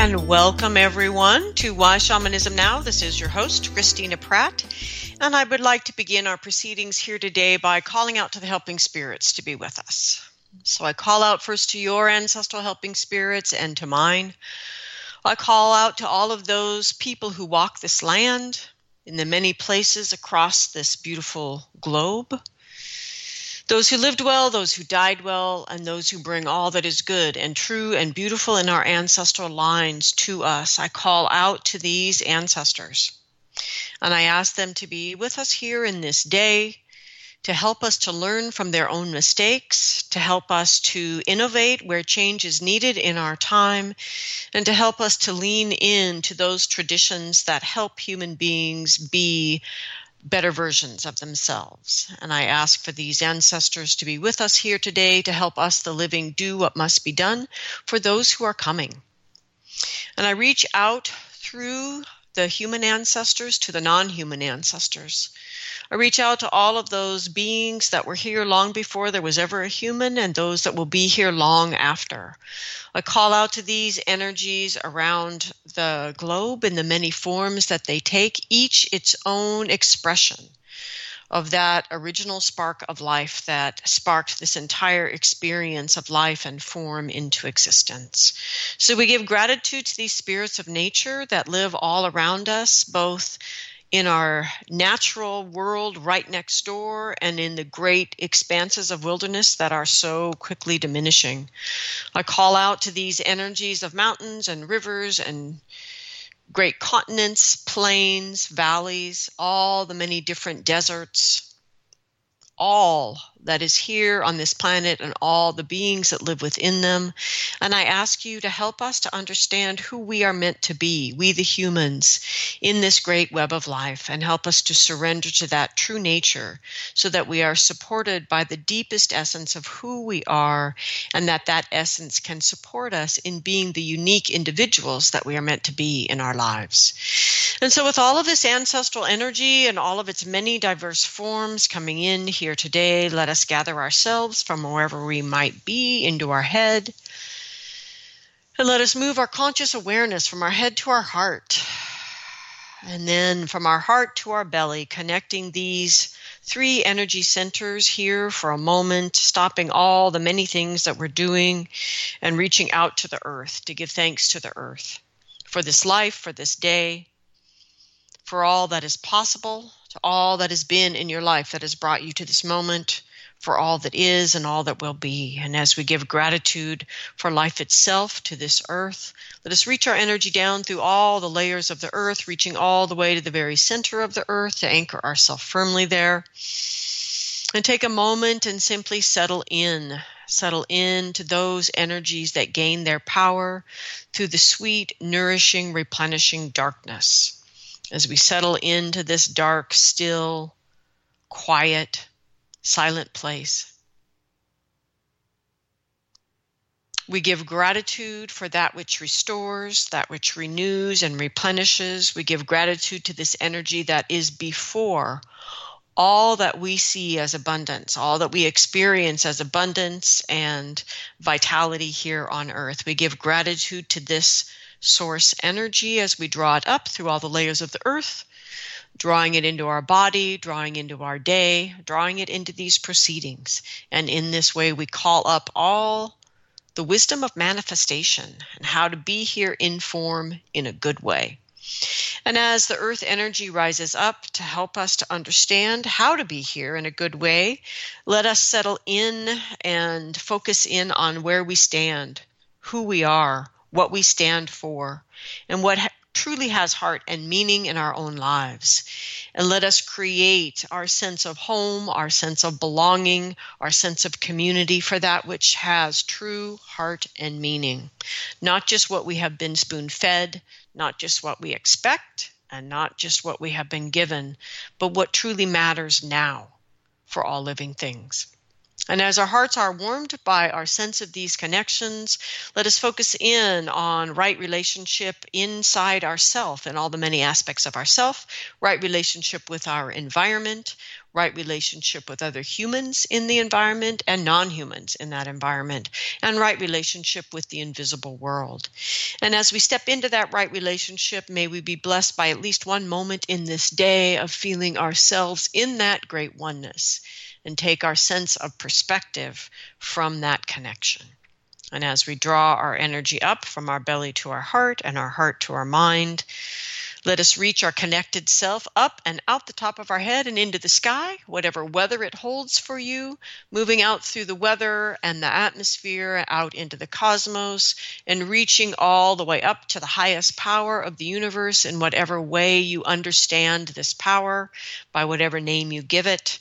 And welcome everyone to Why Shamanism Now. This is your host, Christina Pratt. And I would like to begin our proceedings here today by calling out to the helping spirits to be with us. So I call out first to your ancestral helping spirits and to mine. I call out to all of those people who walk this land in the many places across this beautiful globe those who lived well, those who died well, and those who bring all that is good and true and beautiful in our ancestral lines to us. I call out to these ancestors. And I ask them to be with us here in this day, to help us to learn from their own mistakes, to help us to innovate where change is needed in our time, and to help us to lean in to those traditions that help human beings be better versions of themselves. And I ask for these ancestors to be with us here today to help us, the living, do what must be done for those who are coming. And I reach out through the human ancestors to the non human ancestors. I reach out to all of those beings that were here long before there was ever a human and those that will be here long after. I call out to these energies around the globe in the many forms that they take, each its own expression of that original spark of life that sparked this entire experience of life and form into existence. So we give gratitude to these spirits of nature that live all around us, both in our natural world right next door and in the great expanses of wilderness that are so quickly diminishing. I call out to these energies of mountains and rivers and great continents, plains, valleys, all the many different deserts, all that is here on this planet and all the beings that live within them. And I ask you to help us to understand who we are meant to be, we the humans, in this great web of life, and help us to surrender to that true nature so that we are supported by the deepest essence of who we are, and that that essence can support us in being the unique individuals that we are meant to be in our lives. And so, with all of this ancestral energy and all of its many diverse forms coming in here today, let us us gather ourselves from wherever we might be into our head. And let us move our conscious awareness from our head to our heart. And then from our heart to our belly, connecting these three energy centers here for a moment, stopping all the many things that we're doing and reaching out to the earth to give thanks to the earth for this life, for this day, for all that is possible, to all that has been in your life that has brought you to this moment, for all that is and all that will be. And as we give gratitude for life itself to this earth, let us reach our energy down through all the layers of the earth, reaching all the way to the very center of the earth to anchor ourselves firmly there. And take a moment and simply settle in. Settle in to those energies that gain their power through the sweet, nourishing, replenishing darkness. As we settle into this dark, still, quiet, silent place. We give gratitude for that which restores, that which renews and replenishes. We give gratitude to this energy that is before all that we see as abundance, all that we experience as abundance and vitality here on earth. We give gratitude to this source energy as we draw it up through all the layers of the earth drawing it into our body, drawing into our day, drawing it into these proceedings. And in this way, we call up all the wisdom of manifestation and how to be here in form in a good way. And as the earth energy rises up to help us to understand how to be here in a good way, let us settle in and focus in on where we stand, who we are, what we stand for, and what ha- truly has heart and meaning in our own lives. And let us create our sense of home, our sense of belonging, our sense of community for that which has true heart and meaning. Not just what we have been spoon fed, not just what we expect, and not just what we have been given, but what truly matters now for all living things. And as our hearts are warmed by our sense of these connections, let us focus in on right relationship inside ourself and all the many aspects of ourself, right relationship with our environment, right relationship with other humans in the environment and non-humans in that environment, and right relationship with the invisible world. And as we step into that right relationship, may we be blessed by at least one moment in this day of feeling ourselves in that great oneness and take our sense of perspective from that connection. And as we draw our energy up from our belly to our heart and our heart to our mind, let us reach our connected self up and out the top of our head and into the sky, whatever weather it holds for you, moving out through the weather and the atmosphere, out into the cosmos, and reaching all the way up to the highest power of the universe in whatever way you understand this power, by whatever name you give it.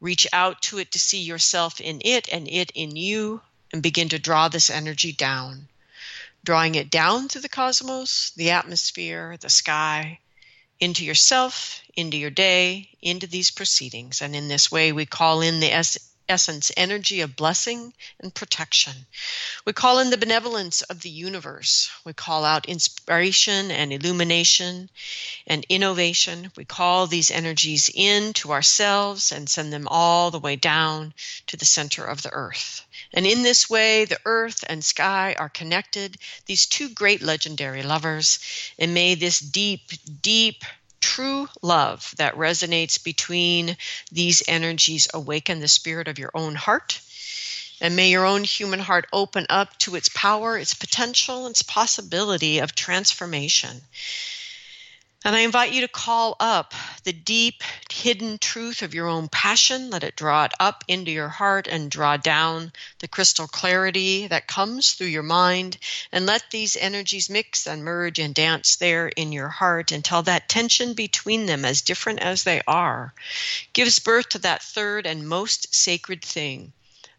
Reach out to it to see yourself in it and it in you, and begin to draw this energy down. Drawing it down through the cosmos, the atmosphere, the sky, into yourself, into your day, into these proceedings. And in this way, we call in the essence energy of blessing and protection. We call in the benevolence of the universe. We call out inspiration and illumination and innovation. We call these energies in to ourselves and send them all the way down to the center of the earth. And in this way, the earth and sky are connected, these two great legendary lovers. And may this deep, deep true love that resonates between these energies awaken the spirit of your own heart. And may your own human heart open up to its power, its potential, its possibility of transformation. And I invite you to call up the deep, hidden truth of your own passion. Let it draw it up into your heart and draw down the crystal clarity that comes through your mind. And let these energies mix and merge and dance there in your heart until that tension between them, as different as they are, gives birth to that third and most sacred thing,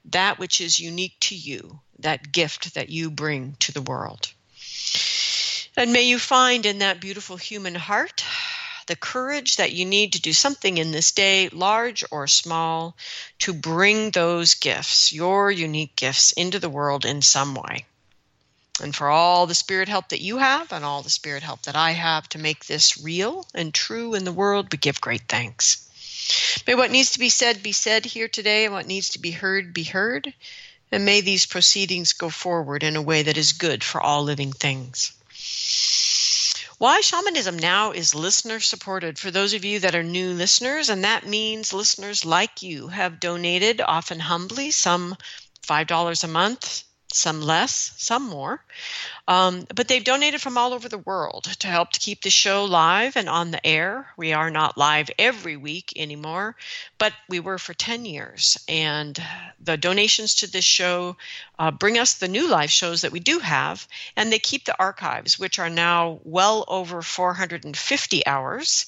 that which is unique to you, that gift that you bring to the world. And may you find in that beautiful human heart the courage that you need to do something in this day, large or small, to bring those gifts, your unique gifts, into the world in some way. And for all the spirit help that you have and all the spirit help that I have to make this real and true in the world, we give great thanks. May what needs to be said be said here today, and what needs to be heard be heard. And may these proceedings go forward in a way that is good for all living things. Why Shamanism Now is listener supported for those of you that are new listeners, and that means listeners like you have donated, often humbly, some $5 a month, some less, some more. Um, but they've donated from all over the world to help to keep the show live and on the air. We are not live every week anymore, but we were for 10 years. And the donations to this show uh, bring us the new live shows that we do have, and they keep the archives, which are now well over 450 hours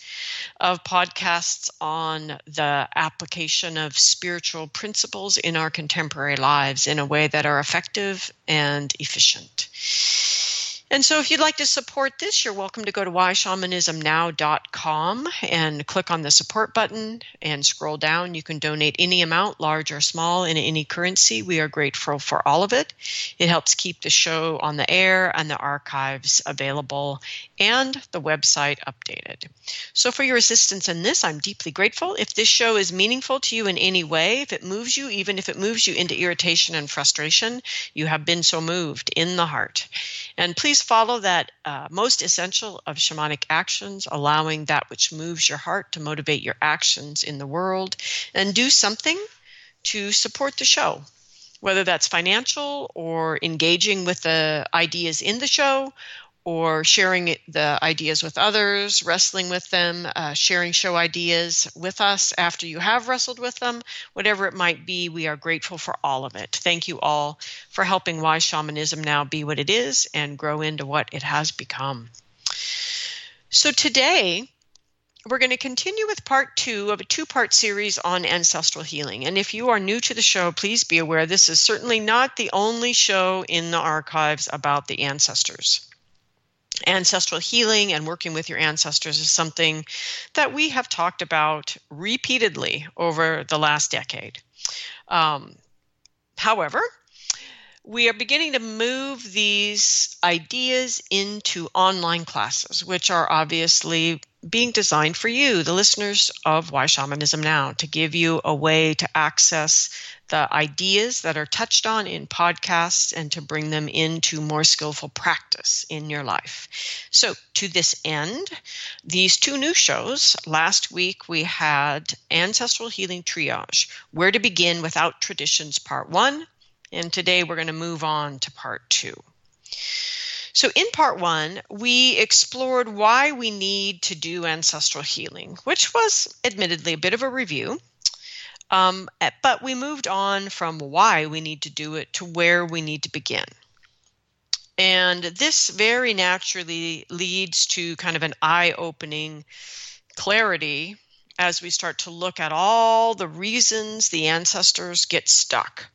of podcasts on the application of spiritual principles in our contemporary lives in a way that are effective and efficient. And so, if you'd like to support this, you're welcome to go to whyshamanismnow.com and click on the support button and scroll down. You can donate any amount, large or small, in any currency. We are grateful for all of it. It helps keep the show on the air and the archives available and the website updated. So, for your assistance in this, I'm deeply grateful. If this show is meaningful to you in any way, if it moves you, even if it moves you into irritation and frustration, you have been so moved in the heart. And please follow that uh, most essential of shamanic actions, allowing that which moves your heart to motivate your actions in the world, and do something to support the show, whether that's financial or engaging with the ideas in the show or sharing the ideas with others, wrestling with them, uh, sharing show ideas with us after you have wrestled with them, whatever it might be, we are grateful for all of it. Thank you all for helping Why Shamanism now be what it is and grow into what it has become. So today, we're going to continue with part two of a two part series on ancestral healing. And if you are new to the show, please be aware this is certainly not the only show in the archives about the ancestors ancestral healing and working with your ancestors is something that we have talked about repeatedly over the last decade. Um, however, we are beginning to move these ideas into online classes, which are obviously being designed for you, the listeners of Why Shamanism Now, to give you a way to access the ideas that are touched on in podcasts and to bring them into more skillful practice in your life. So, to this end, these two new shows last week we had Ancestral Healing Triage Where to Begin Without Traditions, Part One, and today we're going to move on to Part Two. So, in part one, we explored why we need to do ancestral healing, which was admittedly a bit of a review. Um, eh, but we moved on from why we need to do it to where we need to begin. And this very naturally leads to kind of an eye opening clarity as we start to look at all the reasons the ancestors get stuck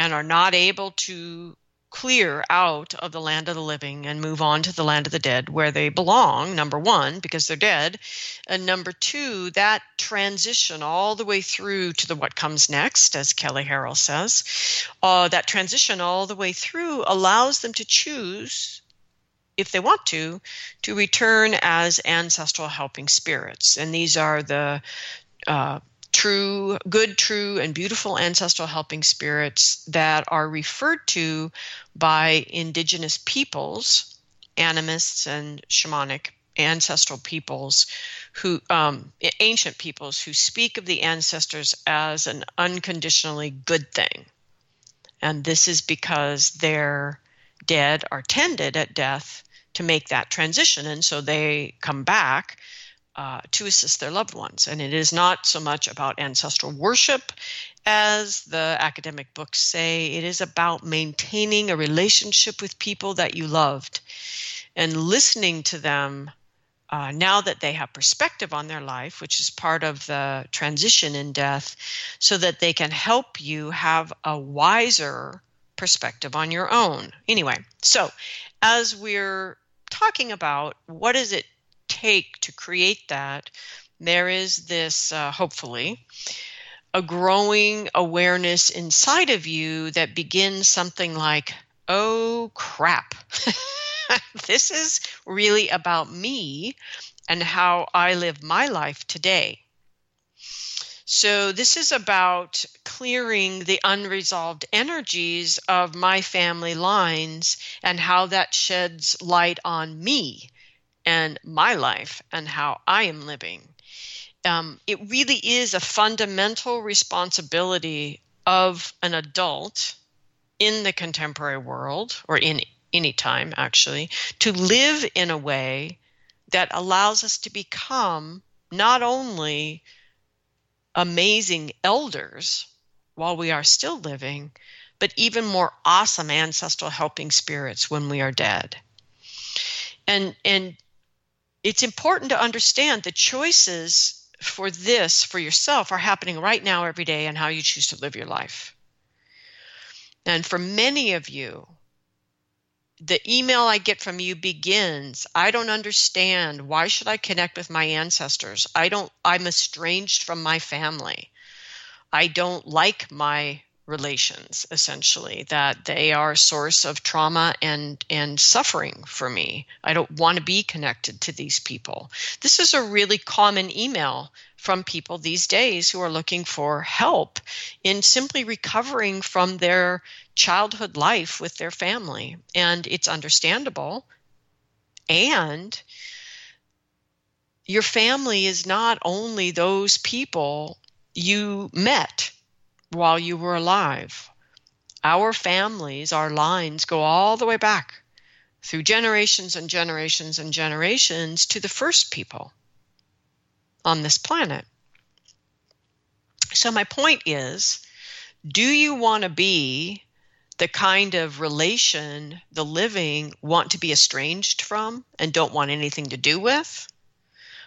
and are not able to clear out of the land of the living and move on to the land of the dead where they belong, number one, because they're dead. And number two, that transition all the way through to the what comes next, as Kelly Harrell says, uh, that transition all the way through allows them to choose if they want to, to return as ancestral helping spirits. And these are the uh, true, good, true, and beautiful ancestral helping spirits that are referred to by indigenous peoples, animists, and shamanic ancestral peoples who um, ancient peoples who speak of the ancestors as an unconditionally good thing. And this is because their dead are tended at death to make that transition. And so they come back uh, to assist their loved ones. And it is not so much about ancestral worship as the academic books say, it is about maintaining a relationship with people that you loved and listening to them uh, now that they have perspective on their life, which is part of the transition in death, so that they can help you have a wiser perspective on your own. Anyway, so as we're talking about what does it take to create that, there is this, uh, hopefully, a growing awareness inside of you that begins something like, oh crap, this is really about me and how I live my life today. So, this is about clearing the unresolved energies of my family lines and how that sheds light on me and my life and how I am living. Um, it really is a fundamental responsibility of an adult in the contemporary world, or in any time actually, to live in a way that allows us to become not only amazing elders while we are still living, but even more awesome ancestral helping spirits when we are dead. And and it's important to understand the choices for this for yourself are happening right now every day and how you choose to live your life. And for many of you, the email I get from you begins, I don't understand. Why should I connect with my ancestors? I don't I'm estranged from my family. I don't like my relations essentially that they are a source of trauma and and suffering for me. I don't want to be connected to these people. This is a really common email from people these days who are looking for help in simply recovering from their childhood life with their family. And it's understandable. And your family is not only those people you met while you were alive. Our families, our lines go all the way back through generations and generations and generations to the first people on this planet. So, my point is do you want to be the kind of relation the living want to be estranged from and don't want anything to do with?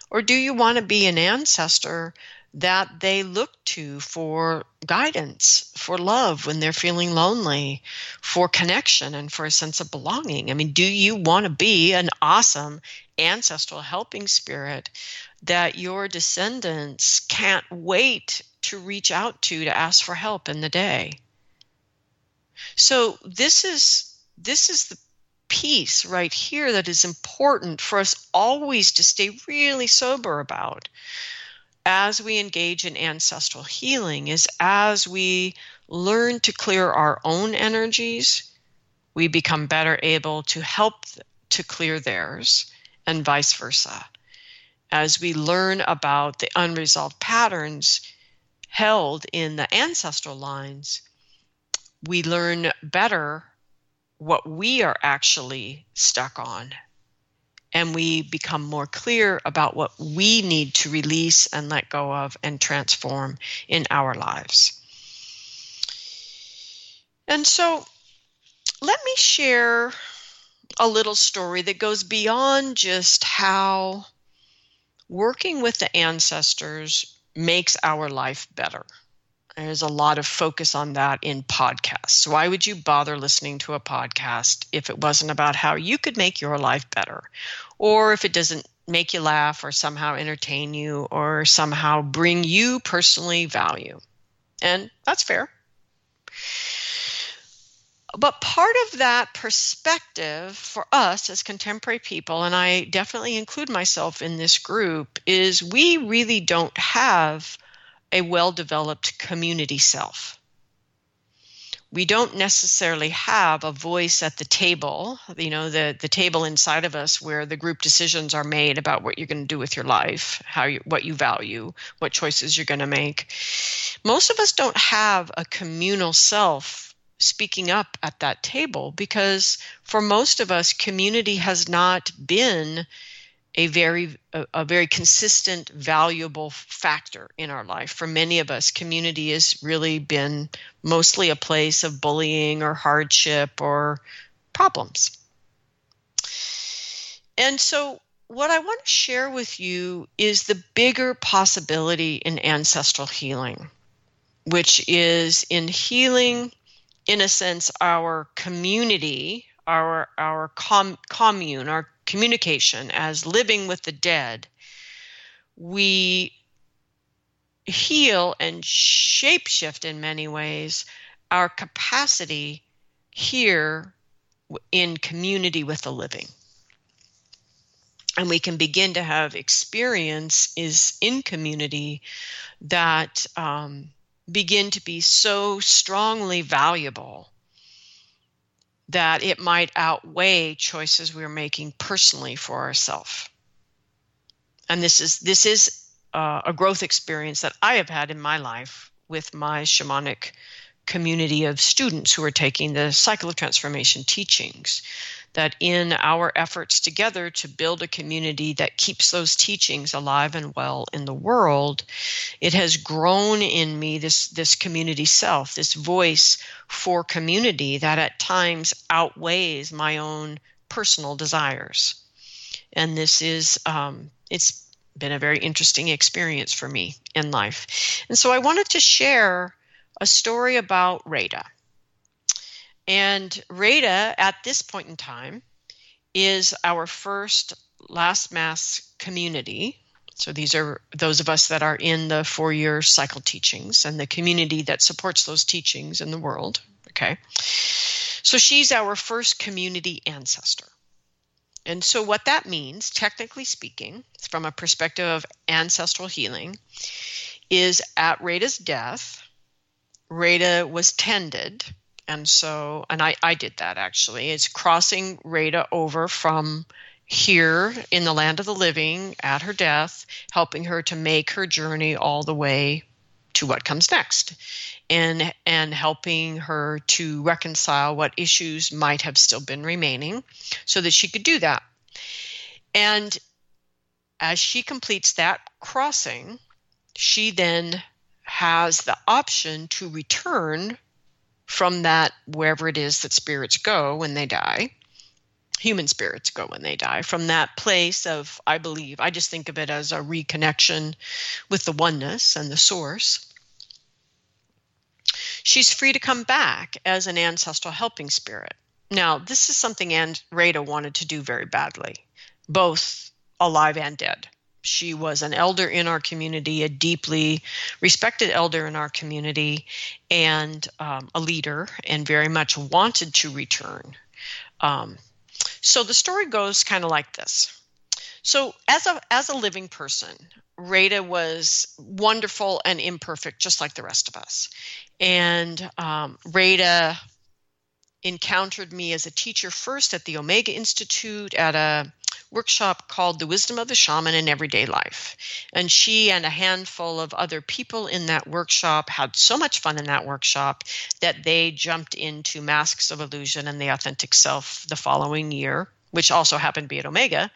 Or do you want to be an ancestor that they look to for guidance, for love when they're feeling lonely, for connection, and for a sense of belonging. I mean, do you want to be an awesome ancestral helping spirit that your descendants can't wait to reach out to to ask for help in the day? So this is this is the piece right here that is important for us always to stay really sober about as we engage in ancestral healing is as we learn to clear our own energies, we become better able to help to clear theirs, and vice versa. As we learn about the unresolved patterns held in the ancestral lines, we learn better what we are actually stuck on and we become more clear about what we need to release and let go of and transform in our lives. And so, let me share a little story that goes beyond just how working with the ancestors makes our life better. There's a lot of focus on that in podcasts. Why would you bother listening to a podcast if it wasn't about how you could make your life better? Or if it doesn't make you laugh or somehow entertain you or somehow bring you personally value? And that's fair. But part of that perspective for us as contemporary people, and I definitely include myself in this group, is we really don't have a well developed community self. We don't necessarily have a voice at the table, you know, the, the table inside of us where the group decisions are made about what you're going to do with your life, how you, what you value, what choices you're going to make. Most of us don't have a communal self speaking up at that table because for most of us, community has not been a very a, a, very consistent valuable factor in our life. For many of us community has really been mostly a place of bullying or hardship or problems. And so what i want to share with you is the bigger possibility in ancestral healing which is in healing in a sense our community our our com- commune our communication as living with the dead, we heal and shapeshift in many ways our capacity here in community with the living. And we can begin to have experience is in community that um, begin to be so strongly valuable that it might outweigh choices we're making personally for ourselves. And this is this is uh, a growth experience that I have had in my life with my shamanic community of students who are taking the cycle of transformation teachings that in our efforts together to build a community that keeps those teachings alive and well in the world, it has grown in me this, this community self, this voice for community that at times outweighs my own personal desires. And this is, um, it's been a very interesting experience for me in life. And so I wanted to share a story about Rada. And Rada, at this point in time, is our first Last Mask community. So these are those of us that are in the four year cycle teachings and the community that supports those teachings in the world. Okay. So she's our first community ancestor. And so, what that means, technically speaking, from a perspective of ancestral healing, is at Rada's death, Rada was tended and so and I, I did that actually it's crossing Rada over from here in the land of the living at her death helping her to make her journey all the way to what comes next and and helping her to reconcile what issues might have still been remaining so that she could do that. And as she completes that crossing, she then has the option to return from that wherever it is that spirits go when they die human spirits go when they die from that place of i believe i just think of it as a reconnection with the oneness and the source she's free to come back as an ancestral helping spirit. Now this is something and Rada wanted to do very badly both alive and dead she was an elder in our community, a deeply respected elder in our community, and um, a leader, and very much wanted to return. Um, so the story goes kind of like this. So as a as a living person, Rada was wonderful and imperfect, just like the rest of us. And um, Rada encountered me as a teacher first at the Omega Institute at a workshop called The Wisdom of the Shaman in Everyday Life. And she and a handful of other people in that workshop had so much fun in that workshop that they jumped into Masks of Illusion and the Authentic Self the following year, which also happened to be at Omega.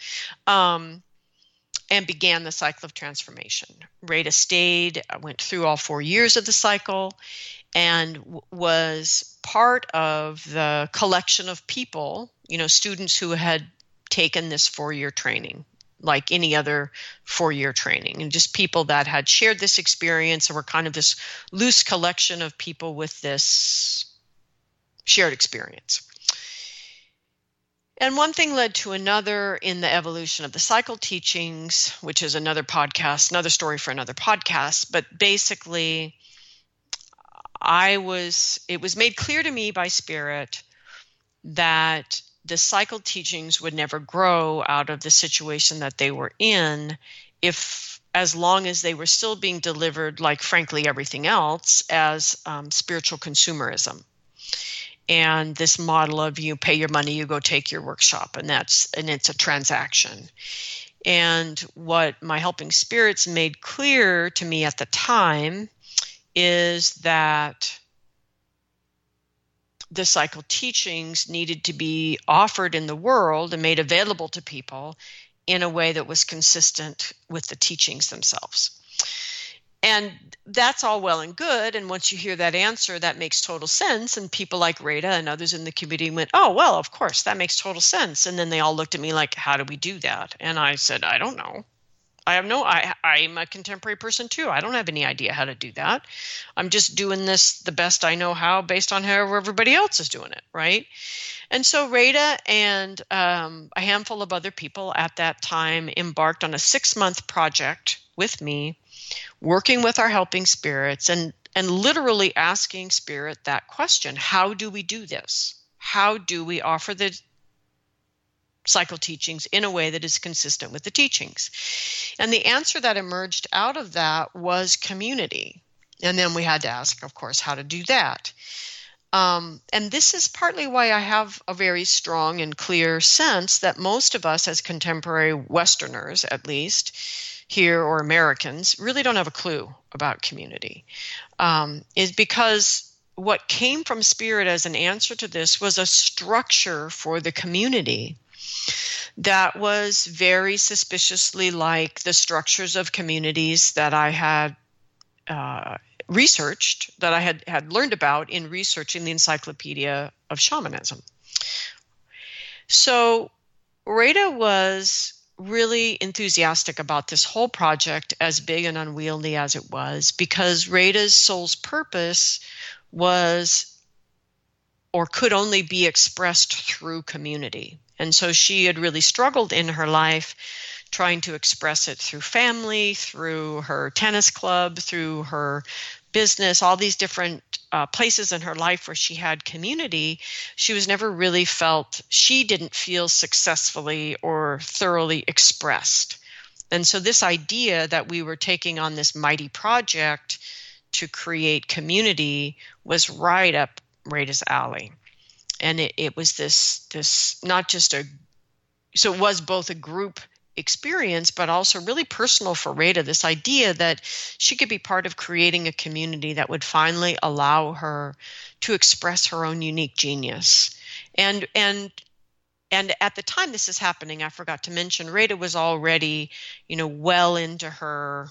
Um, and began the cycle of transformation. Rada stayed, went through all four years of the cycle, and w- was part of the collection of people, you know, students who had taken this four year training like any other four year training and just people that had shared this experience and were kind of this loose collection of people with this shared experience. And one thing led to another in the evolution of the cycle teachings, which is another podcast, another story for another podcast. But basically, I was, it was made clear to me by Spirit that the cycle teachings would never grow out of the situation that they were in if as long as they were still being delivered like frankly everything else as um, spiritual consumerism. And this model of you pay your money you go take your workshop and that's and it's a transaction. And what my helping spirits made clear to me at the time is that the cycle teachings needed to be offered in the world and made available to people in a way that was consistent with the teachings themselves. And that's all well and good. And once you hear that answer, that makes total sense. And people like Rada and others in the community went, Oh, well, of course, that makes total sense. And then they all looked at me like, How do we do that? And I said, I don't know. I have no I I'm a contemporary person too. I don't have any idea how to do that. I'm just doing this the best I know how based on how everybody else is doing it, right? And so Rada and um, a handful of other people at that time embarked on a six month project with me, working with our helping spirits and and literally asking spirit that question: How do we do this? How do we offer the cycle teachings in a way that is consistent with the teachings. And the answer that emerged out of that was community. And then we had to ask, of course, how to do that. Um, and this is partly why I have a very strong and clear sense that most of us, as contemporary Westerners at least, here or Americans, really don't have a clue about community. Um, is because what came from Spirit as an answer to this was a structure for the community that was very suspiciously like the structures of communities that I had uh, researched, that I had, had learned about in researching the Encyclopedia of Shamanism. So Rada was really enthusiastic about this whole project, as big and unwieldy as it was, because Rada's soul's purpose was or could only be expressed through community. And so she had really struggled in her life trying to express it through family, through her tennis club, through her business, all these different uh, places in her life where she had community. She was never really felt, she didn't feel successfully or thoroughly expressed. And so, this idea that we were taking on this mighty project to create community was right up Rada's alley and it, it was this this not just a so it was both a group experience, but also really personal for Rada. This idea that she could be part of creating a community that would finally allow her to express her own unique genius. And and and at the time this is happening, I forgot to mention, Rada was already, you know, well into her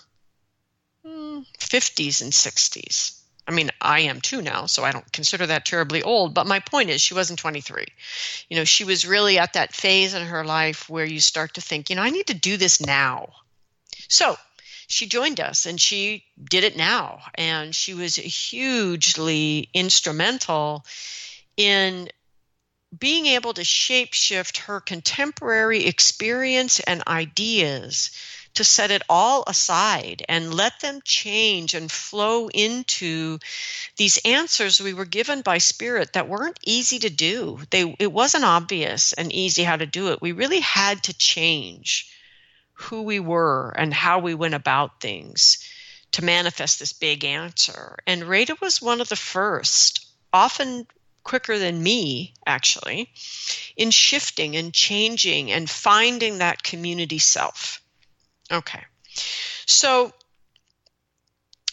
hmm, 50s and 60s. I mean, I am too now, so I don't consider that terribly old. But my point is, she wasn't 23. You know, she was really at that phase in her life where you start to think, you know, I need to do this now. So she joined us and she did it now. And she was hugely instrumental in being able to shapeshift her contemporary experience and ideas to set it all aside and let them change and flow into these answers we were given by spirit that weren't easy to do. They it wasn't obvious and easy how to do it. We really had to change who we were and how we went about things to manifest this big answer. And Rada was one of the first often quicker than me actually in shifting and changing and finding that community self Okay. So,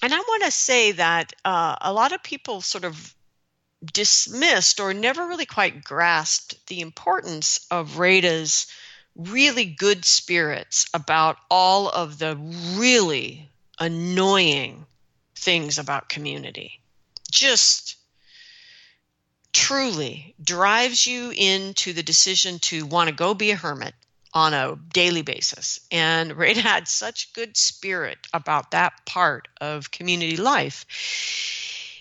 and I want to say that uh, a lot of people sort of dismissed or never really quite grasped the importance of Rada's really good spirits about all of the really annoying things about community. Just truly drives you into the decision to want to go be a hermit on a daily basis. And Rada had such good spirit about that part of community life.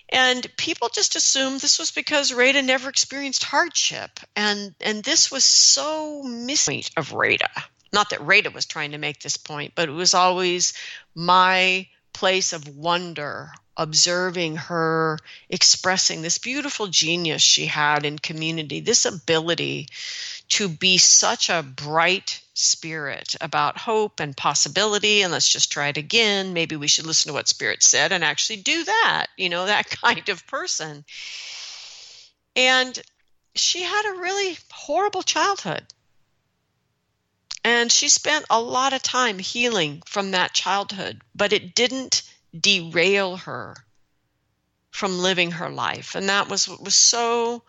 And people just assumed this was because Rada never experienced hardship. And and this was so missing of Rada. Not that Rada was trying to make this point, but it was always my place of wonder observing her expressing this beautiful genius she had in community, this ability to be such a bright spirit about hope and possibility and let's just try it again. Maybe we should listen to what spirit said and actually do that you know that kind of person. And she had a really horrible childhood and she spent a lot of time healing from that childhood but it didn't derail her from living her life and that was what was so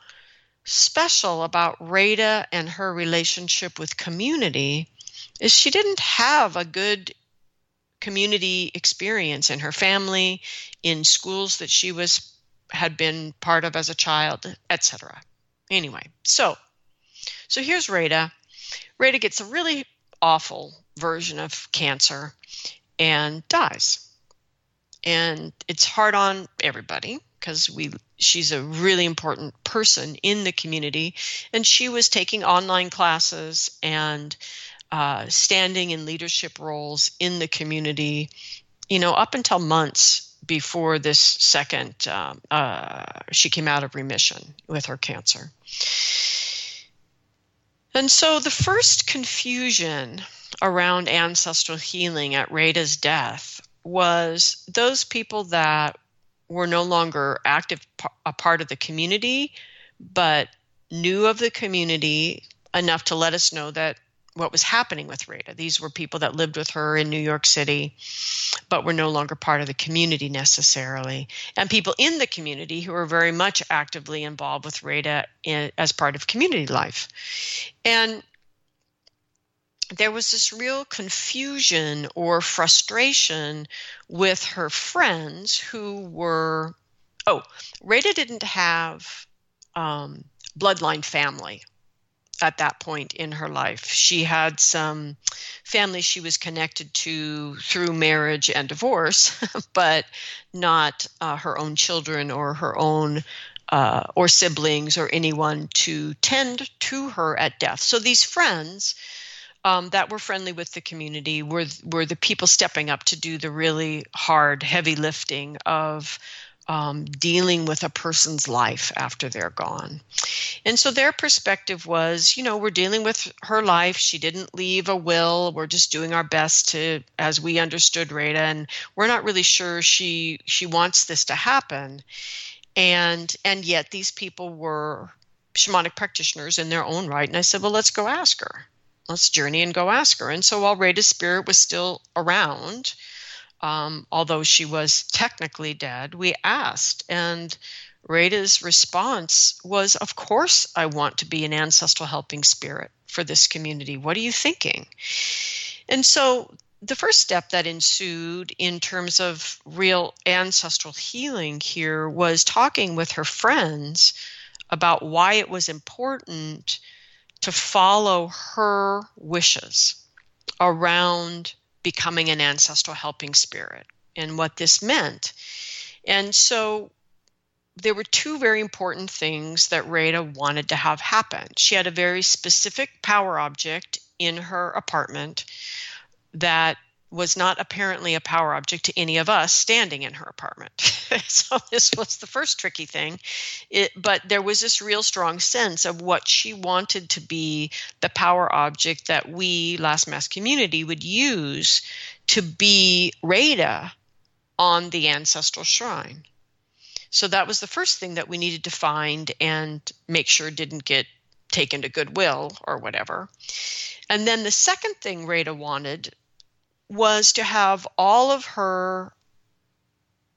special about Rada and her relationship with community is she didn't have a good community experience in her family, in schools that she was had been part of as a child, etc. Anyway, so so here's Rada. Rada gets a really awful version of cancer and dies. And it's hard on everybody because we she's a really important person in the community and she was taking online classes and uh, standing in leadership roles in the community you know up until months before this second uh, uh, she came out of remission with her cancer and so the first confusion around ancestral healing at Rada's death was those people that were no longer active a part of the community, but knew of the community enough to let us know that what was happening with Rada. These were people that lived with her in New York City, but were no longer part of the community necessarily. And people in the community who were very much actively involved with Rada in, as part of community life. And there was this real confusion or frustration with her friends who were oh Rada didn't have um, bloodline family at that point in her life. She had some family she was connected to through marriage and divorce but not uh, her own children or her own uh, or siblings or anyone to tend to her at death. So these friends um, that were friendly with the community were were the people stepping up to do the really hard, heavy lifting of um, dealing with a person's life after they're gone. And so their perspective was, you know, we're dealing with her life. She didn't leave a will. We're just doing our best to, as we understood Rada, and we're not really sure she she wants this to happen. And and yet these people were shamanic practitioners in their own right. And I said, well, let's go ask her let's journey and go ask her. And so while Rada's spirit was still around, um, although she was technically dead, we asked. And Rada's response was, Of course, I want to be an ancestral helping spirit for this community. What are you thinking? And so the first step that ensued in terms of real ancestral healing here was talking with her friends about why it was important to follow her wishes around becoming an ancestral helping spirit and what this meant. And so there were two very important things that Rada wanted to have happen. She had a very specific power object in her apartment that was not apparently a power object to any of us standing in her apartment. so this was the first tricky thing. It, but there was this real strong sense of what she wanted to be the power object that we, Last Mask community, would use to be Rada on the ancestral shrine. So that was the first thing that we needed to find and make sure didn't get taken to Goodwill or whatever. And then the second thing Rada wanted was to have all of her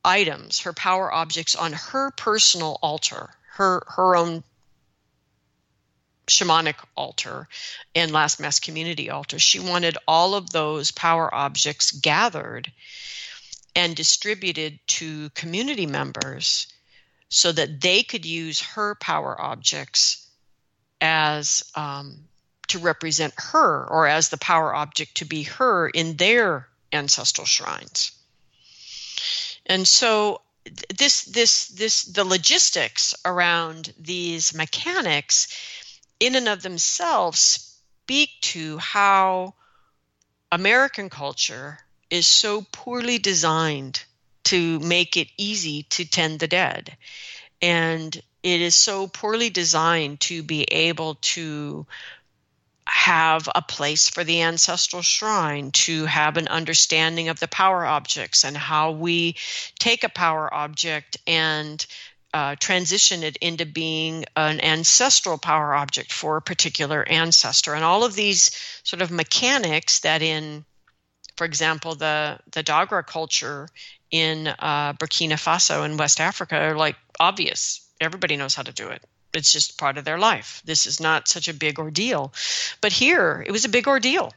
items, her power objects on her personal altar, her her own shamanic altar and last mask community altar. She wanted all of those power objects gathered and distributed to community members so that they could use her power objects as um, to represent her or as the power object to be her in their ancestral shrines. And so this this this the logistics around these mechanics in and of themselves speak to how American culture is so poorly designed to make it easy to tend the dead. And it is so poorly designed to be able to have a place for the ancestral shrine, to have an understanding of the power objects and how we take a power object and uh, transition it into being an ancestral power object for a particular ancestor. And all of these sort of mechanics that in for example, the the Dagara culture in uh, Burkina Faso in West Africa are like obvious. Everybody knows how to do it it's just part of their life. This is not such a big ordeal. But here, it was a big ordeal.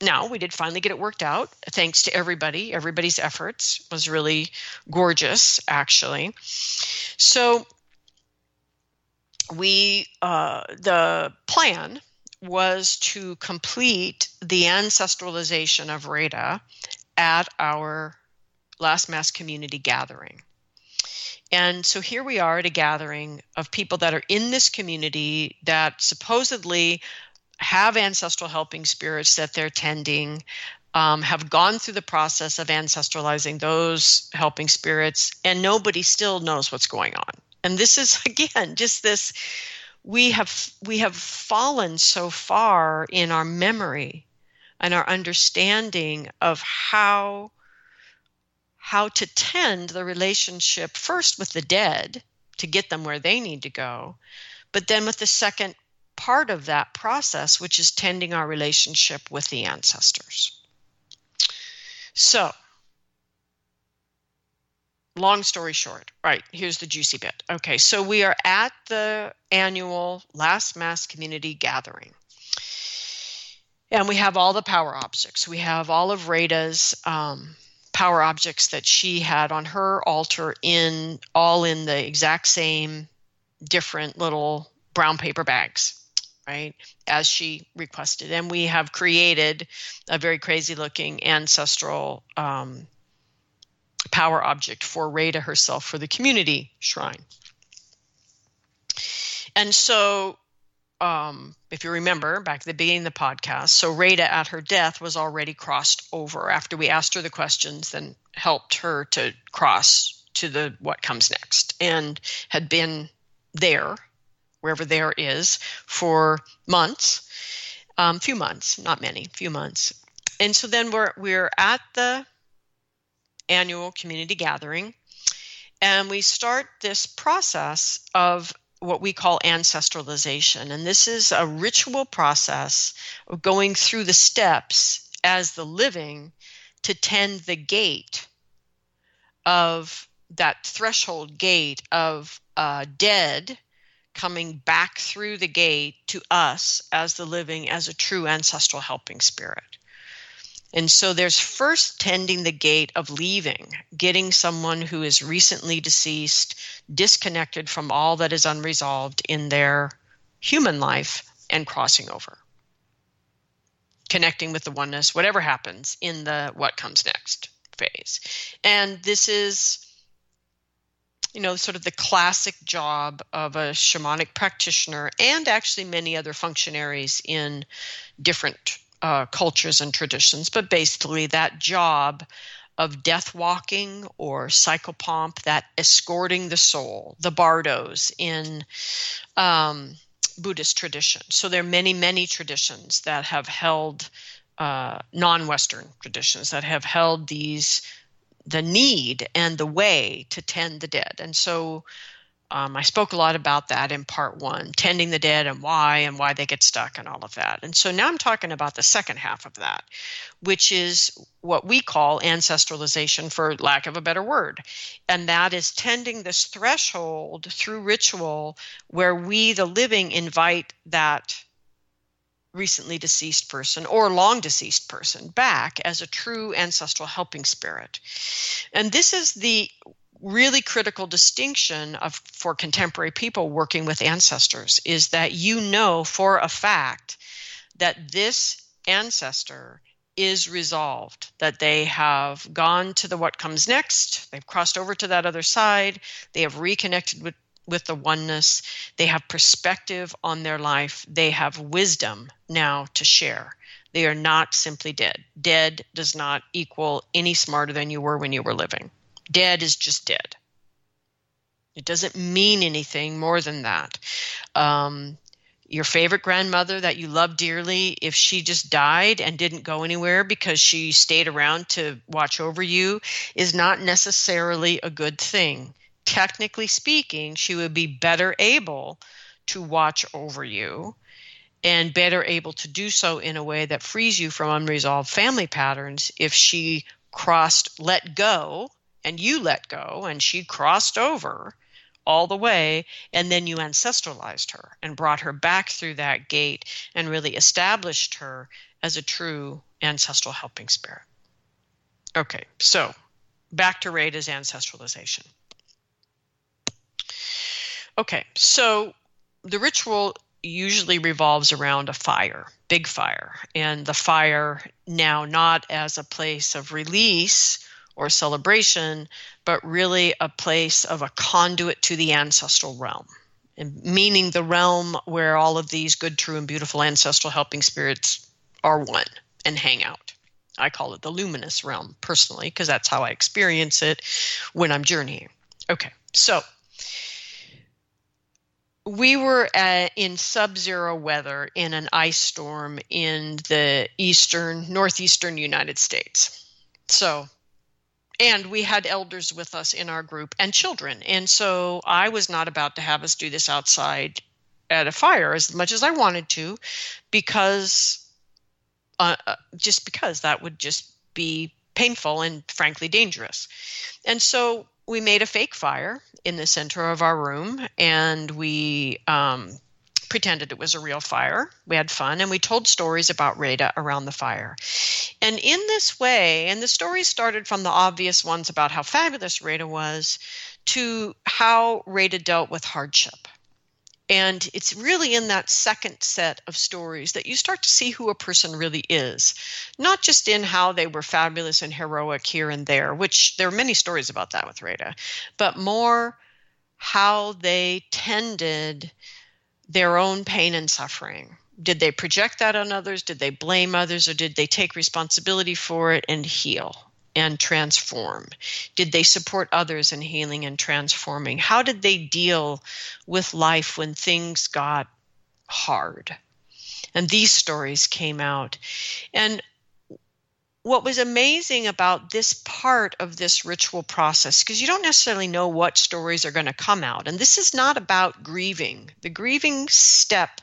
Now, we did finally get it worked out, thanks to everybody. Everybody's efforts was really gorgeous, actually. So, we, uh, the plan was to complete the ancestralization of Rada at our last mask community gathering. And so here we are at a gathering of people that are in this community that supposedly have ancestral helping spirits that they're tending, um, have gone through the process of ancestralizing those helping spirits, and nobody still knows what's going on. And this is again just this we have we have fallen so far in our memory and our understanding of how how to tend the relationship first with the dead to get them where they need to go, but then with the second part of that process, which is tending our relationship with the ancestors. So, long story short, right, here's the juicy bit. Okay, so we are at the annual Last Mask Community Gathering. And we have all the power objects. We have all of Rada's um, power objects that she had on her altar in all in the exact same different little brown paper bags right as she requested. And we have created a very crazy looking ancestral um, power object for Rada herself for the community shrine. And so um, if you remember back at the beginning of the podcast, so Rada at her death was already crossed over. After we asked her the questions, then helped her to cross to the what comes next, and had been there, wherever there is, for months, um, few months, not many, few months, and so then we're we're at the annual community gathering, and we start this process of what we call ancestralization. And this is a ritual process of going through the steps as the living to tend the gate of that threshold gate of uh, dead coming back through the gate to us as the living, as a true ancestral helping spirit. And so there's first tending the gate of leaving, getting someone who is recently deceased, disconnected from all that is unresolved in their human life, and crossing over. Connecting with the oneness, whatever happens in the what comes next phase. And this is you know, sort of the classic job of a shamanic practitioner and actually many other functionaries in different uh, cultures and traditions. But basically, that job of death walking or psychopomp, that escorting the soul, the bardos in um, Buddhist tradition. So there are many, many traditions that have held uh, non-Western traditions that have held these the need and the way to tend the dead. And so um, I spoke a lot about that in part one, tending the dead and why and why they get stuck and all of that. And so now I'm talking about the second half of that, which is what we call ancestralization, for lack of a better word. And that is tending this threshold through ritual where we, the living, invite that recently deceased person or long deceased person back as a true ancestral helping spirit. And this is the really critical distinction of for contemporary people working with ancestors is that you know for a fact that this ancestor is resolved that they have gone to the what comes next they've crossed over to that other side they have reconnected with with the oneness. They have perspective on their life. They have wisdom now to share. They are not simply dead. Dead does not equal any smarter than you were when you were living. Dead is just dead. It doesn't mean anything more than that. Um, your favorite grandmother that you love dearly, if she just died and didn't go anywhere because she stayed around to watch over you, is not necessarily a good thing technically speaking, she would be better able to watch over you and better able to do so in a way that frees you from unresolved family patterns if she crossed, let go, and you let go, and she crossed over all the way, and then you ancestralized her and brought her back through that gate and really established her as a true ancestral helping spirit. Okay, so back to Rada's ancestralization. Okay, so the ritual usually revolves around a fire, big fire, and the fire now not as a place of release or celebration, but really a place of a conduit to the ancestral realm, meaning the realm where all of these good, true, and beautiful ancestral helping spirits are one and hang out. I call it the luminous realm personally because that's how I experience it when I'm journeying. Okay, so we were at, in sub-zero weather in an ice storm in the eastern northeastern united states so and we had elders with us in our group and children. And so i was not about to have us do this outside at a fire as much as i wanted to because uh, uh just because that would just be painful and frankly dangerous. And so we made a fake fire in the center of our room and we um, pretended it was a real fire. We had fun and we told stories about Rada around the fire. And in this way, and the stories started from the obvious ones about how fabulous Rada was to how Rada dealt with hardship. And it's really in that second set of stories that you start to see who a person really is, not just in how they were fabulous and heroic here and there, which there are many stories about that with Rada, but more how they tended their own pain and suffering. Did they project that on others? Did they blame others? Or did they take responsibility for it and heal? and transform? Did they support others in healing and transforming? How did they deal with life when things got hard? And these stories came out. And what was amazing about this part of this ritual process, because you don't necessarily know what stories are going to come out, and this is not about grieving. The grieving step,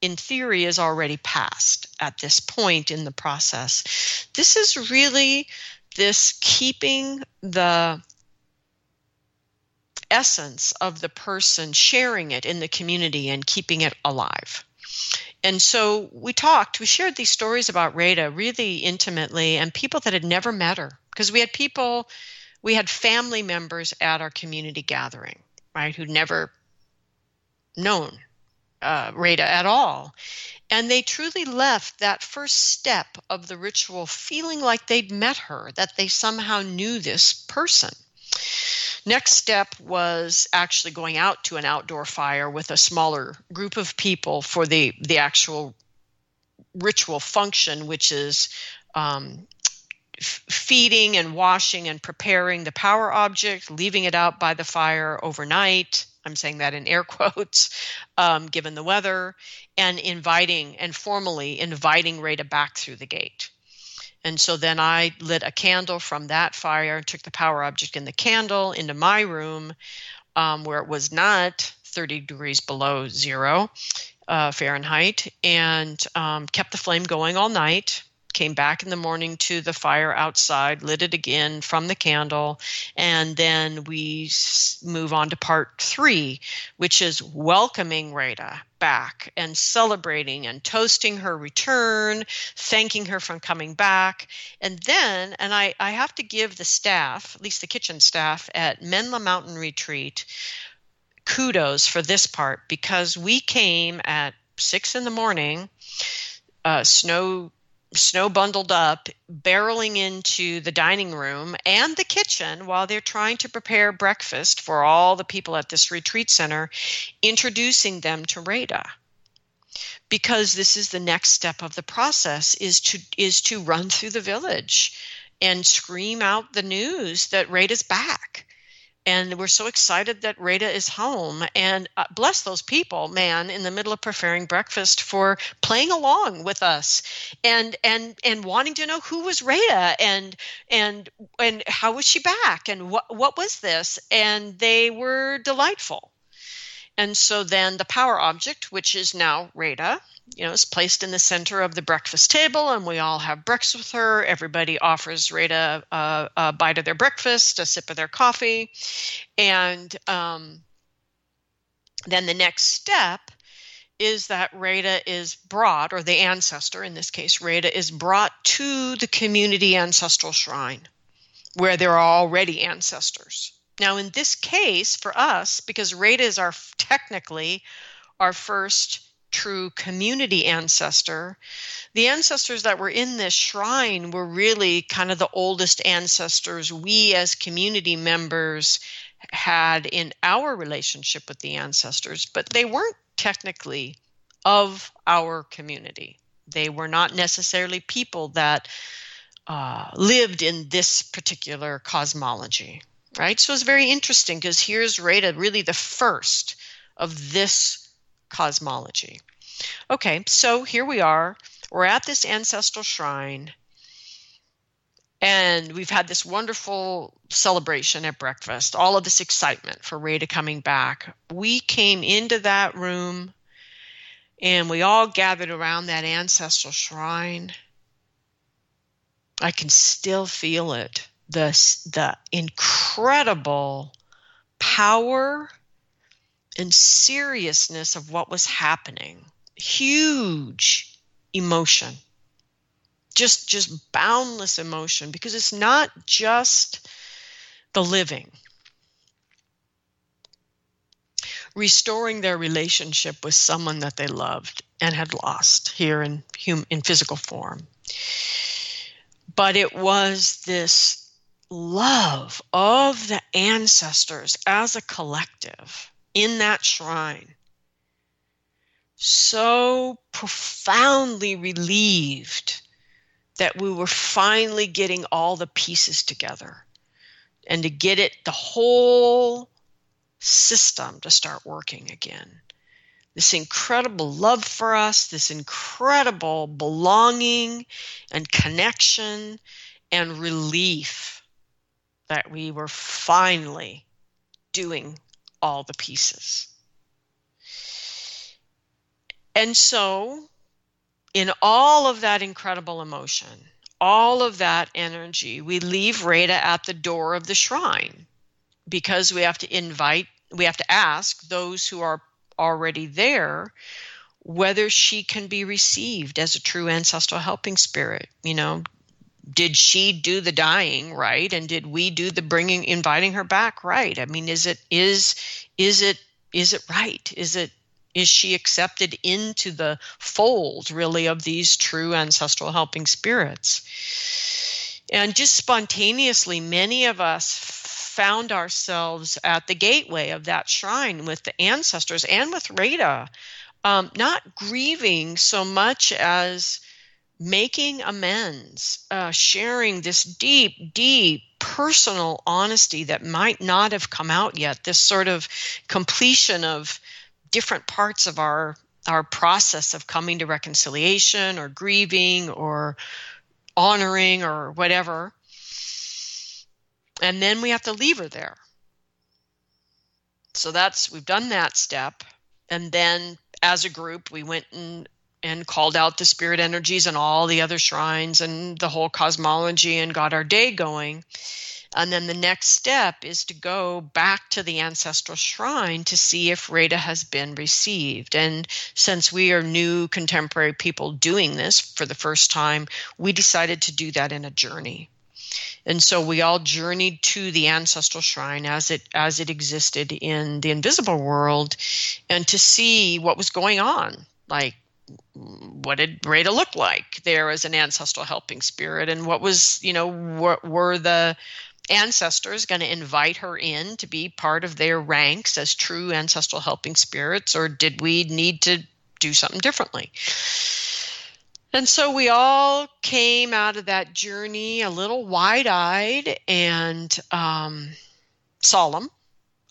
in theory, is already passed at this point in the process. This is really this keeping the essence of the person, sharing it in the community, and keeping it alive and so we talked, we shared these stories about Rada really intimately and people that had never met her because we had people, we had family members at our community gathering, right, who'd never known uh, Rada at all. And they truly left that first step of the ritual feeling like they'd met her, that they somehow knew this person. Next step was actually going out to an outdoor fire with a smaller group of people for the the actual ritual function, which is um, f- feeding and washing and preparing the power object, leaving it out by the fire overnight. I'm saying that in air quotes, um, given the weather, and inviting and formally inviting Rada back through the gate. And so then I lit a candle from that fire and took the power object in the candle into my room um, where it was not 30 degrees below zero uh, Fahrenheit and um, kept the flame going all night came back in the morning to the fire outside, lit it again from the candle, and then we move on to part three, which is welcoming Rada back and celebrating and toasting her return, thanking her for coming back. And then, and I, I have to give the staff, at least the kitchen staff at Menla Mountain Retreat, kudos for this part because we came at six in the morning. Uh, snow snow bundled up, barreling into the dining room and the kitchen while they're trying to prepare breakfast for all the people at this retreat center, introducing them to Rada. Because this is the next step of the process is to is to run through the village and scream out the news that Rada's back and we're so excited that Rada is home. And uh, bless those people, man, in the middle of preparing breakfast for playing along with us, and and and wanting to know who was Rada and and and how was she back and what what was this? And they were delightful. And so then the power object, which is now Rada, you know, is placed in the center of the breakfast table, and we all have breakfast with her. Everybody offers Rada a, a bite of their breakfast, a sip of their coffee, and um, then the next step is that Rada is brought, or the ancestor, in this case, Rada is brought to the community ancestral shrine where there are already ancestors. Now, in this case, for us, because Rada is our technically our first true community ancestor. The ancestors that were in this shrine were really kind of the oldest ancestors we as community members had in our relationship with the ancestors, but they weren't technically of our community. They were not necessarily people that uh, lived in this particular cosmology, right? So it's very interesting because here's Rada, really the first of this cosmology. Okay, so here we are. We're at this ancestral shrine, and we've had this wonderful celebration at breakfast, all of this excitement for Rada coming back. We came into that room and we all gathered around that ancestral shrine. I can still feel it the, the incredible power and seriousness of what was happening. Huge emotion. Just just boundless emotion because it's not just the living. Restoring their relationship with someone that they loved and had lost here in hum, in physical form. But it was this love of the ancestors as a collective in that shrine so profoundly relieved that we were finally getting all the pieces together and to get it the whole system to start working again. This incredible love for us, this incredible belonging and connection and relief that we were finally doing all the pieces. And so, in all of that incredible emotion, all of that energy, we leave Rada at the door of the shrine because we have to invite, we have to ask those who are already there whether she can be received as a true ancestral helping spirit. You know, did she do the dying right? And did we do the bringing inviting her back right? I mean is it is is it is it right? Is it is she accepted into the fold really of these true ancestral helping spirits? And just spontaneously many of us found ourselves at the gateway of that shrine with the ancestors and with Rada, um, not grieving so much as making amends, uh, sharing this deep, deep personal honesty that might not have come out yet, this sort of completion of different parts of our our process of coming to reconciliation or grieving or honoring or whatever. And then we have to leave her there. So that's we've done that step. And then as a group, we went and and called out the spirit energies and all the other shrines and the whole cosmology and got our day going. And then the next step is to go back to the ancestral shrine to see if Rada has been received. And since we are new contemporary people doing this for the first time, we decided to do that in a journey. And so we all journeyed to the ancestral shrine as it as it existed in the invisible world and to see what was going on. Like what did Rada look like there as an ancestral helping spirit, and what was, you know, were, were the ancestors going to invite her in to be part of their ranks as true ancestral helping spirits, or did we need to do something differently? And so we all came out of that journey a little wide eyed and um, solemn,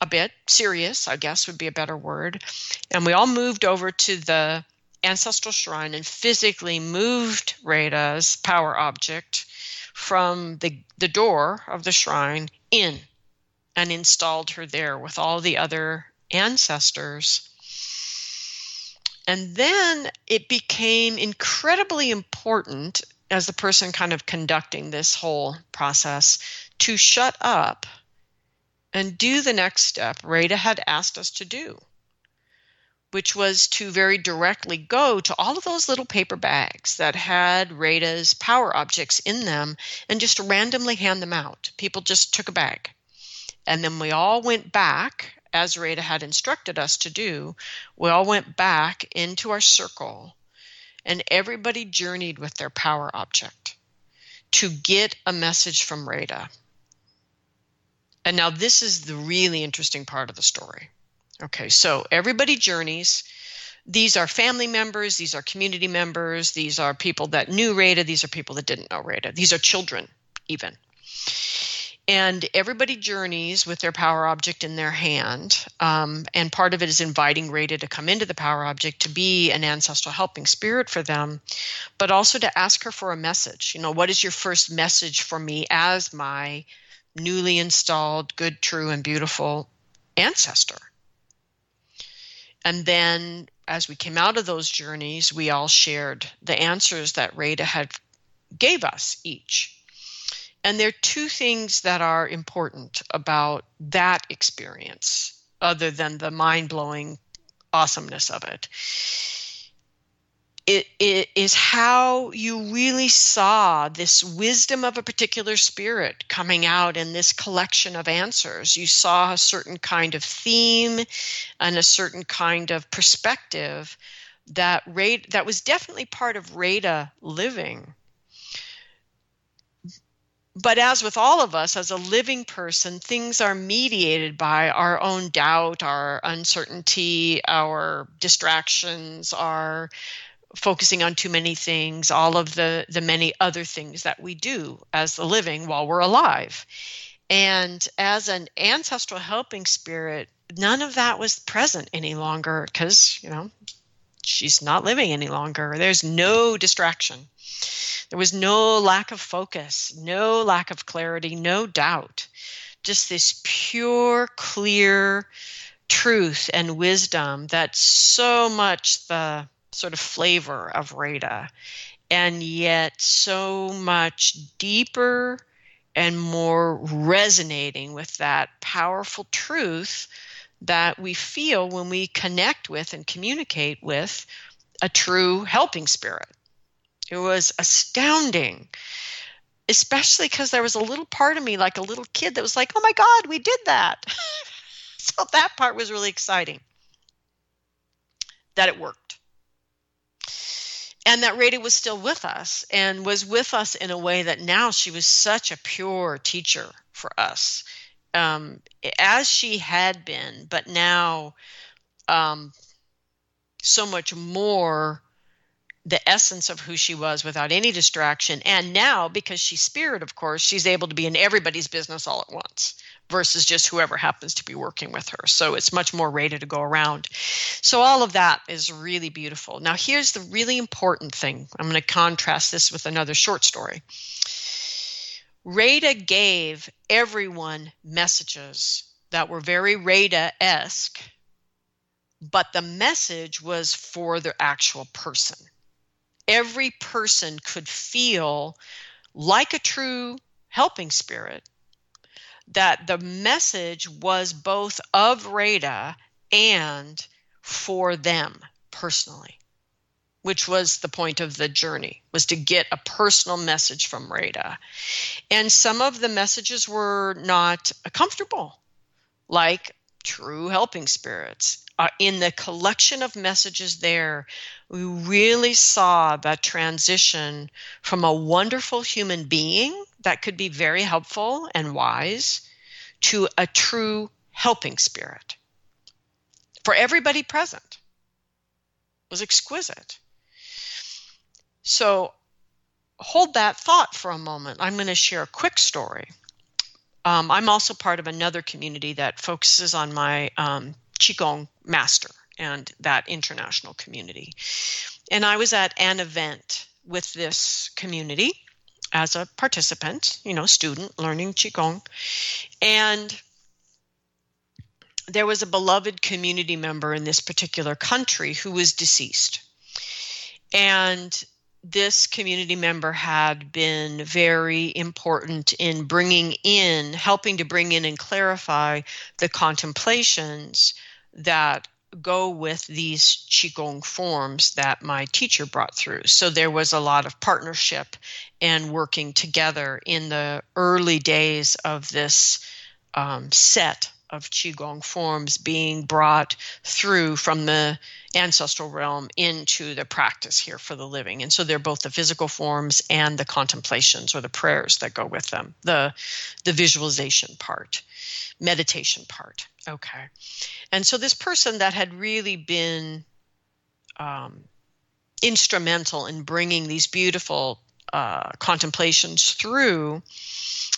a bit serious, I guess would be a better word. And we all moved over to the ancestral shrine and physically moved Rada's power object from the, the door of the shrine in and installed her there with all the other ancestors. And then it became incredibly important as the person kind of conducting this whole process to shut up and do the next step Rada had asked us to do which was to very directly go to all of those little paper bags that had Rada's power objects in them and just randomly hand them out. People just took a bag. And then we all went back, as Rada had instructed us to do, we all went back into our circle and everybody journeyed with their power object to get a message from Rada. And now this is the really interesting part of the story. Okay, so everybody journeys. These are family members, these are community members, these are people that knew Rada, these are people that didn't know Rada, these are children, even. And everybody journeys with their power object in their hand. Um, and part of it is inviting Rada to come into the power object to be an ancestral helping spirit for them, but also to ask her for a message. You know, what is your first message for me as my newly installed, good, true, and beautiful ancestor? And then as we came out of those journeys, we all shared the answers that Rada had gave us each. And there are two things that are important about that experience, other than the mind blowing awesomeness of it it, it is how you really saw this wisdom of a particular spirit coming out in this collection of answers. You saw a certain kind of theme and a certain kind of perspective that that was definitely part of Rada living. But as with all of us, as a living person, things are mediated by our own doubt, our uncertainty, our distractions, our focusing on too many things, all of the the many other things that we do as the living while we're alive. And as an ancestral helping spirit, none of that was present any longer because, you know, she's not living any longer. There's no distraction. There was no lack of focus, no lack of clarity, no doubt. Just this pure, clear truth and wisdom that's so much the sort of flavor of Rada, and yet so much deeper and more resonating with that powerful truth that we feel when we connect with and communicate with a true helping spirit. It was astounding, especially because there was a little part of me, like a little kid, that was like, oh my God, we did that. so that part was really exciting that it worked. And that Rada was still with us and was with us in a way that now she was such a pure teacher for us um, as she had been, but now um, so much more the essence of who she was without any distraction. And now, because she's spirit, of course, she's able to be in everybody's business all at once versus just whoever happens to be working with her. So it's much more Rada to go around. So all of that is really beautiful. Now, here's the really important thing. I'm going to contrast this with another short story. Rada gave everyone messages that were very Rada esque, but the message was for the actual person. Every person could feel like a true helping spirit that the message was both of Rada and for them personally which was the point of the journey was to get a personal message from Rada. And some of the messages were not comfortable, like true helping spirits. Uh, in the collection of messages there, we really saw the transition from a wonderful human being that could be very helpful and wise to a true helping spirit for everybody present. It was exquisite. So hold that thought for a moment. I'm going to share a quick story. Um, I'm also part of another community that focuses on my um, Qigong master and that international community. And I was at an event with this community as a participant, you know, student learning Qigong. And there was a beloved community member in this particular country who was deceased. And this community member had been very important in bringing in, helping to bring in and clarify the contemplations that go with these Qigong forms that my teacher brought through. So there was a lot of partnership and working together in the early days of this um, set of Qigong forms being brought through from the ancestral realm into the practice here for the living. And so they're both the physical forms and the contemplations or the prayers that go with them, the, the visualization part, meditation part. Okay. And so this person that had really been um, instrumental in bringing these beautiful uh, contemplations through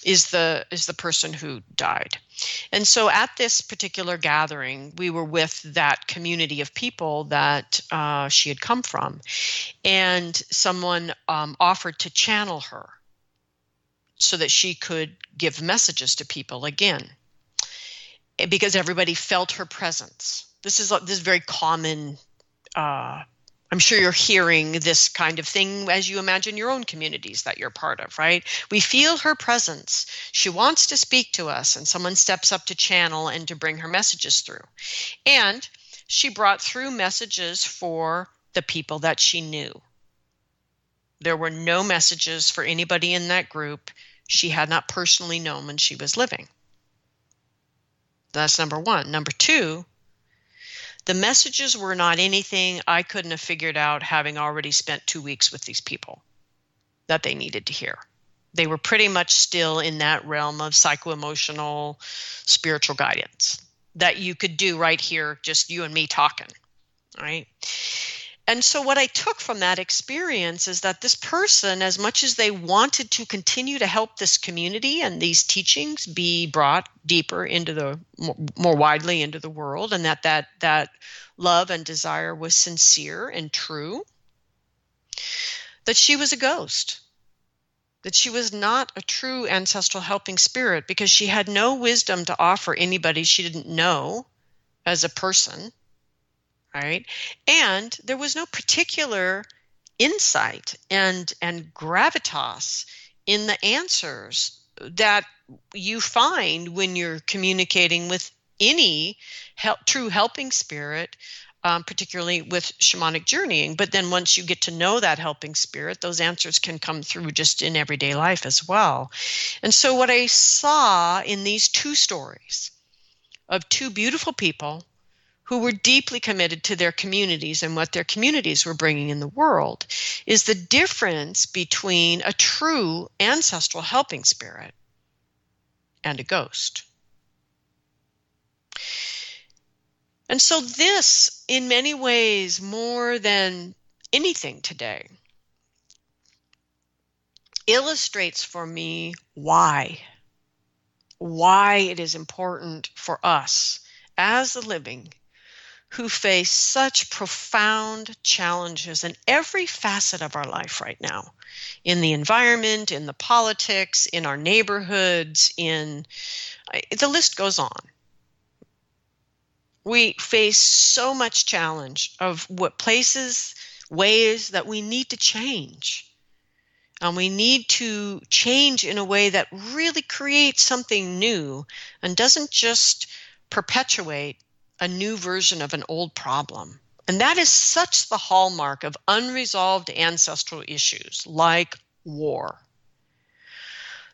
is the is the person who died. And so at this particular gathering we were with that community of people that uh, she had come from. And someone um, offered to channel her so that she could give messages to people again. Because everybody felt her presence. This is this is very common uh, I'm sure you're hearing this kind of thing as you imagine your own communities that you're part of, right? We feel her presence. She wants to speak to us, and someone steps up to channel and to bring her messages through. And she brought through messages for the people that she knew. There were no messages for anybody in that group she had not personally known when she was living. That's number one. Number two, the messages were not anything I couldn't have figured out having already spent two weeks with these people that they needed to hear. They were pretty much still in that realm of psycho emotional spiritual guidance that you could do right here, just you and me talking, right? And so what I took from that experience is that this person, as much as they wanted to continue to help this community and these teachings be brought deeper into the more widely into the world, and that that that love and desire was sincere and true, that she was a ghost that she was not a true ancestral helping spirit because she had no wisdom to offer anybody she didn't know as a person, right? And there was no particular insight and and gravitas in the answers that you find when you're communicating with any help, true helping spirit um, particularly with shamanic journeying. But then once you get to know that helping spirit, those answers can come through just in everyday life as well. And so, what I saw in these two stories of two beautiful people who were deeply committed to their communities and what their communities were bringing in the world is the difference between a true ancestral helping spirit and a ghost. And so, this, in many ways, more than anything today, illustrates for me why. Why it is important for us as the living who face such profound challenges in every facet of our life right now in the environment, in the politics, in our neighborhoods, in the list goes on we face so much challenge of what places, ways that we need to change. And we need to change in a way that really creates something new and doesn't just perpetuate a new version of an old problem. And that is such the hallmark of unresolved ancestral issues like war.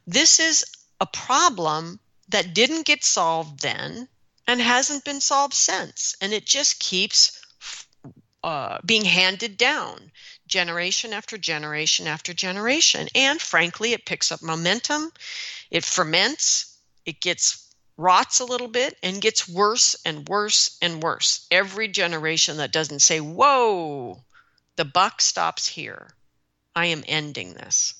This is a problem that didn't get solved then and hasn't been solved since. And it just keeps uh, being handed down generation after generation after generation. And frankly, it picks up momentum, it ferments, it gets rots a little bit and gets worse and worse and worse. Every generation that doesn't say, Whoa, the buck stops here. I am ending this.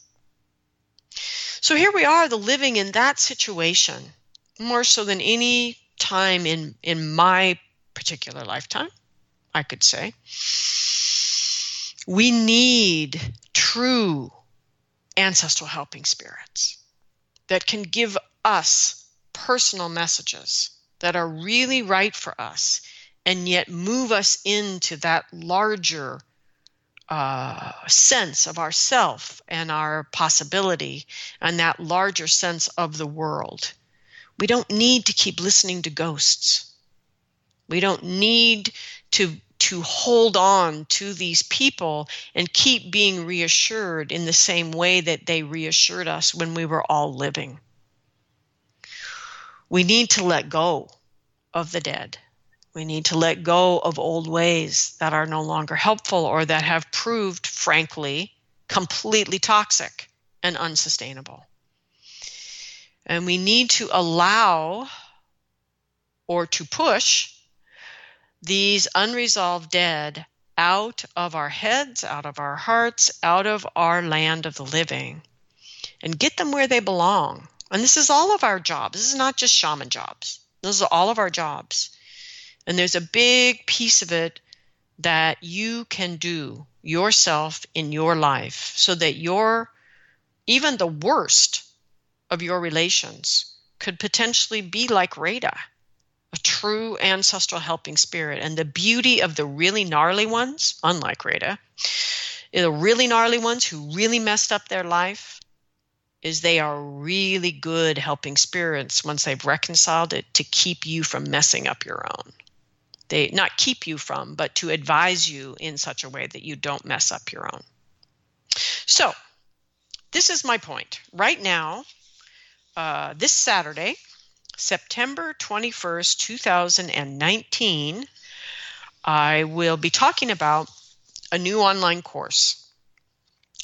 So here we are, the living in that situation, more so than any time in in my particular lifetime, I could say. We need true ancestral helping spirits that can give us personal messages that are really right for us and yet move us into that larger uh, sense of ourself and our possibility and that larger sense of the world we don't need to keep listening to ghosts. We don't need to to hold on to these people and keep being reassured in the same way that they reassured us when we were all living. We need to let go of the dead. We need to let go of old ways that are no longer helpful or that have proved, frankly, completely toxic and unsustainable. And we need to allow or to push these unresolved dead out of our heads, out of our hearts, out of our land of the living, and get them where they belong. And this is all of our jobs. This is not just shaman jobs. Those are all of our jobs. And there's a big piece of it that you can do yourself in your life so that your even the worst of your relations could potentially be like Rada, a true ancestral helping spirit. And the beauty of the really gnarly ones, unlike Rada, the really gnarly ones who really messed up their life, is they are really good helping spirits once they've reconciled it to keep you from messing up your own. They not keep you from, but to advise you in such a way that you don't mess up your own. So, this is my point. Right now, uh, this Saturday, September 21st, 2019, I will be talking about a new online course.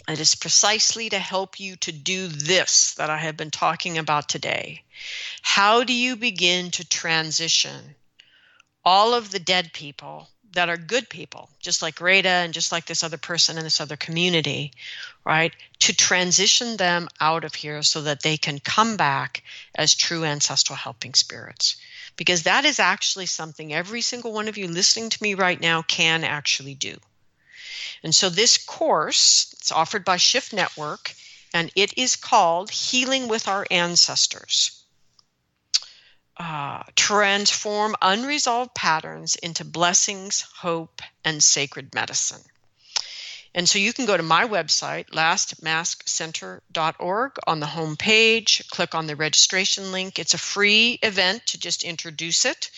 It is precisely to help you to do this that I have been talking about today. How do you begin to transition all of the dead people that are good people, just like Rita and just like this other person in this other community, right? To transition them out of here so that they can come back as true ancestral helping spirits. Because that is actually something every single one of you listening to me right now can actually do. And so this course, it's offered by Shift Network, and it is called Healing with Our Ancestors uh, transform unresolved patterns into blessings, hope, and sacred medicine. And so you can go to my website, lastmaskcenter.org, on the home page, click on the registration link. It's a free event to just introduce it.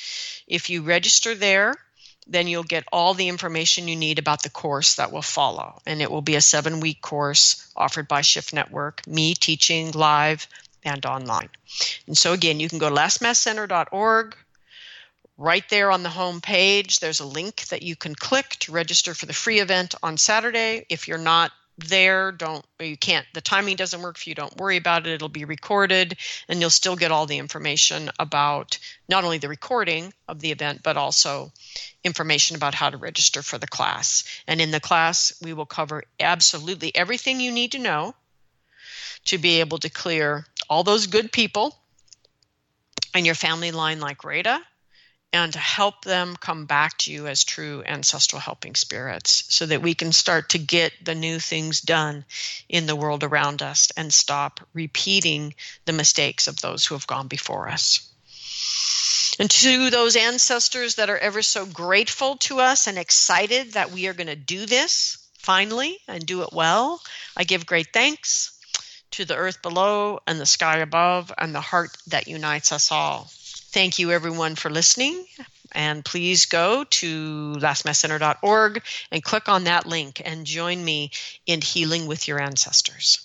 If you register there, then you'll get all the information you need about the course that will follow. And it will be a seven week course offered by Shift Network, me teaching live and online. And so, again, you can go to lastmaskcenter.org. Right there on the home page, there's a link that you can click to register for the free event on Saturday. If you're not there, don't, you can't, the timing doesn't work for you, don't worry about it. It'll be recorded and you'll still get all the information about not only the recording of the event, but also information about how to register for the class. And in the class, we will cover absolutely everything you need to know to be able to clear all those good people in your family line like Rita and to help them come back to you as true ancestral helping spirits so that we can start to get the new things done in the world around us and stop repeating the mistakes of those who have gone before us. And to those ancestors that are ever so grateful to us and excited that we are going to do this finally and do it well, I give great thanks to the earth below and the sky above and the heart that unites us all. Thank you, everyone, for listening. And please go to lastmaskcenter.org and click on that link and join me in healing with your ancestors.